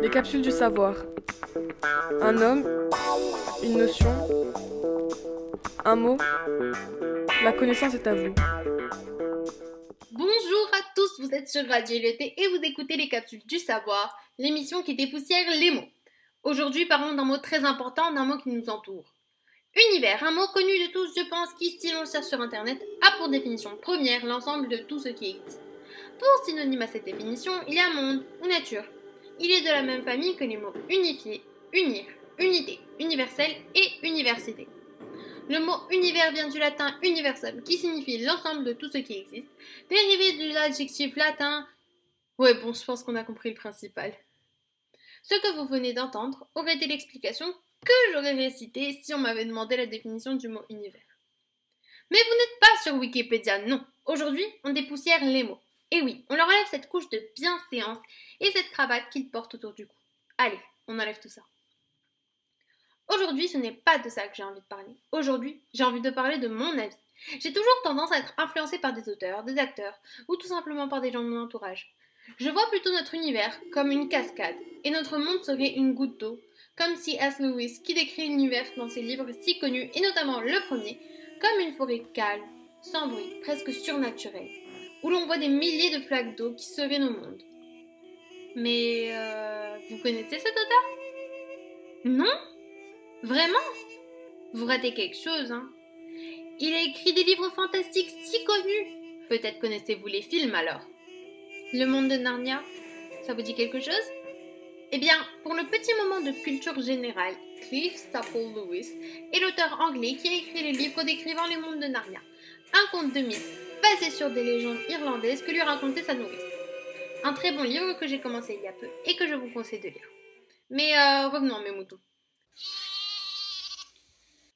Les capsules du savoir. Un homme, une notion, un mot. La connaissance est à vous. Bonjour à tous, vous êtes sur Radio LET et vous écoutez les capsules du savoir, l'émission qui dépoussière les mots. Aujourd'hui, parlons d'un mot très important, d'un mot qui nous entoure. Univers, un mot connu de tous, je pense, qui, si l'on cherche sur Internet, a pour définition première l'ensemble de tout ce qui existe. Pour synonyme à cette définition, il y a monde ou nature. Il est de la même famille que les mots unifié, unir, unité, universel et université. Le mot univers vient du latin universum, qui signifie l'ensemble de tout ce qui existe, dérivé de l'adjectif latin. Ouais, bon, je pense qu'on a compris le principal. Ce que vous venez d'entendre aurait été l'explication que j'aurais récité si on m'avait demandé la définition du mot univers. Mais vous n'êtes pas sur Wikipédia, non. Aujourd'hui, on dépoussière les mots. Et oui, on leur enlève cette couche de bienséance et cette cravate qu'ils portent autour du cou. Allez, on enlève tout ça. Aujourd'hui, ce n'est pas de ça que j'ai envie de parler. Aujourd'hui, j'ai envie de parler de mon avis. J'ai toujours tendance à être influencée par des auteurs, des acteurs, ou tout simplement par des gens de mon entourage. Je vois plutôt notre univers comme une cascade, et notre monde serait une goutte d'eau, comme si S. Lewis, qui décrit l'univers dans ses livres si connus, et notamment le premier, comme une forêt calme, sans bruit, presque surnaturelle où l'on voit des milliers de flaques d'eau qui seraient nos mondes. Mais euh, vous connaissez cet auteur? Non? Vraiment? Vous ratez quelque chose, hein? Il a écrit des livres fantastiques si connus. Peut-être connaissez-vous les films alors. Le monde de Narnia, ça vous dit quelque chose? Eh bien, pour le petit moment de culture générale, Cliff Staple Lewis est l'auteur anglais qui a écrit les livres décrivant les mondes de Narnia. Un conte de mythes basé sur des légendes irlandaises que lui racontait sa nourrice. Un très bon livre que j'ai commencé il y a peu et que je vous conseille de lire. Mais euh, revenons à mes moutons.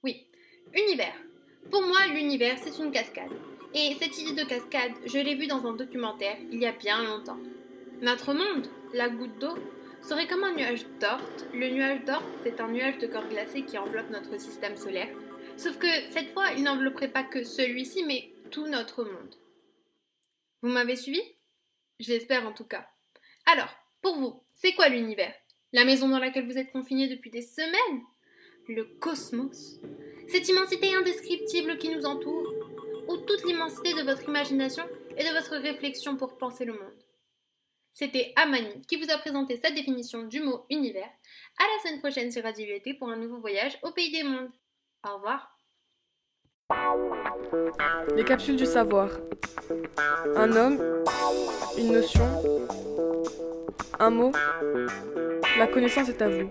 Oui, univers. Pour moi, l'univers, c'est une cascade. Et cette idée de cascade, je l'ai vue dans un documentaire il y a bien longtemps. Notre monde, la goutte d'eau, serait comme un nuage d'orte. Le nuage d'orte, c'est un nuage de corps glacé qui enveloppe notre système solaire. Sauf que cette fois, il n'envelopperait pas que celui-ci, mais tout notre monde. Vous m'avez suivi? Je l'espère en tout cas. Alors, pour vous, c'est quoi l'univers? La maison dans laquelle vous êtes confiné depuis des semaines? Le cosmos? Cette immensité indescriptible qui nous entoure? Ou toute l'immensité de votre imagination et de votre réflexion pour penser le monde? C'était Amani qui vous a présenté sa définition du mot univers. À la semaine prochaine sur Radio pour un nouveau voyage au pays des mondes. Au revoir. Les capsules du savoir. Un homme, une notion, un mot. La connaissance est à vous.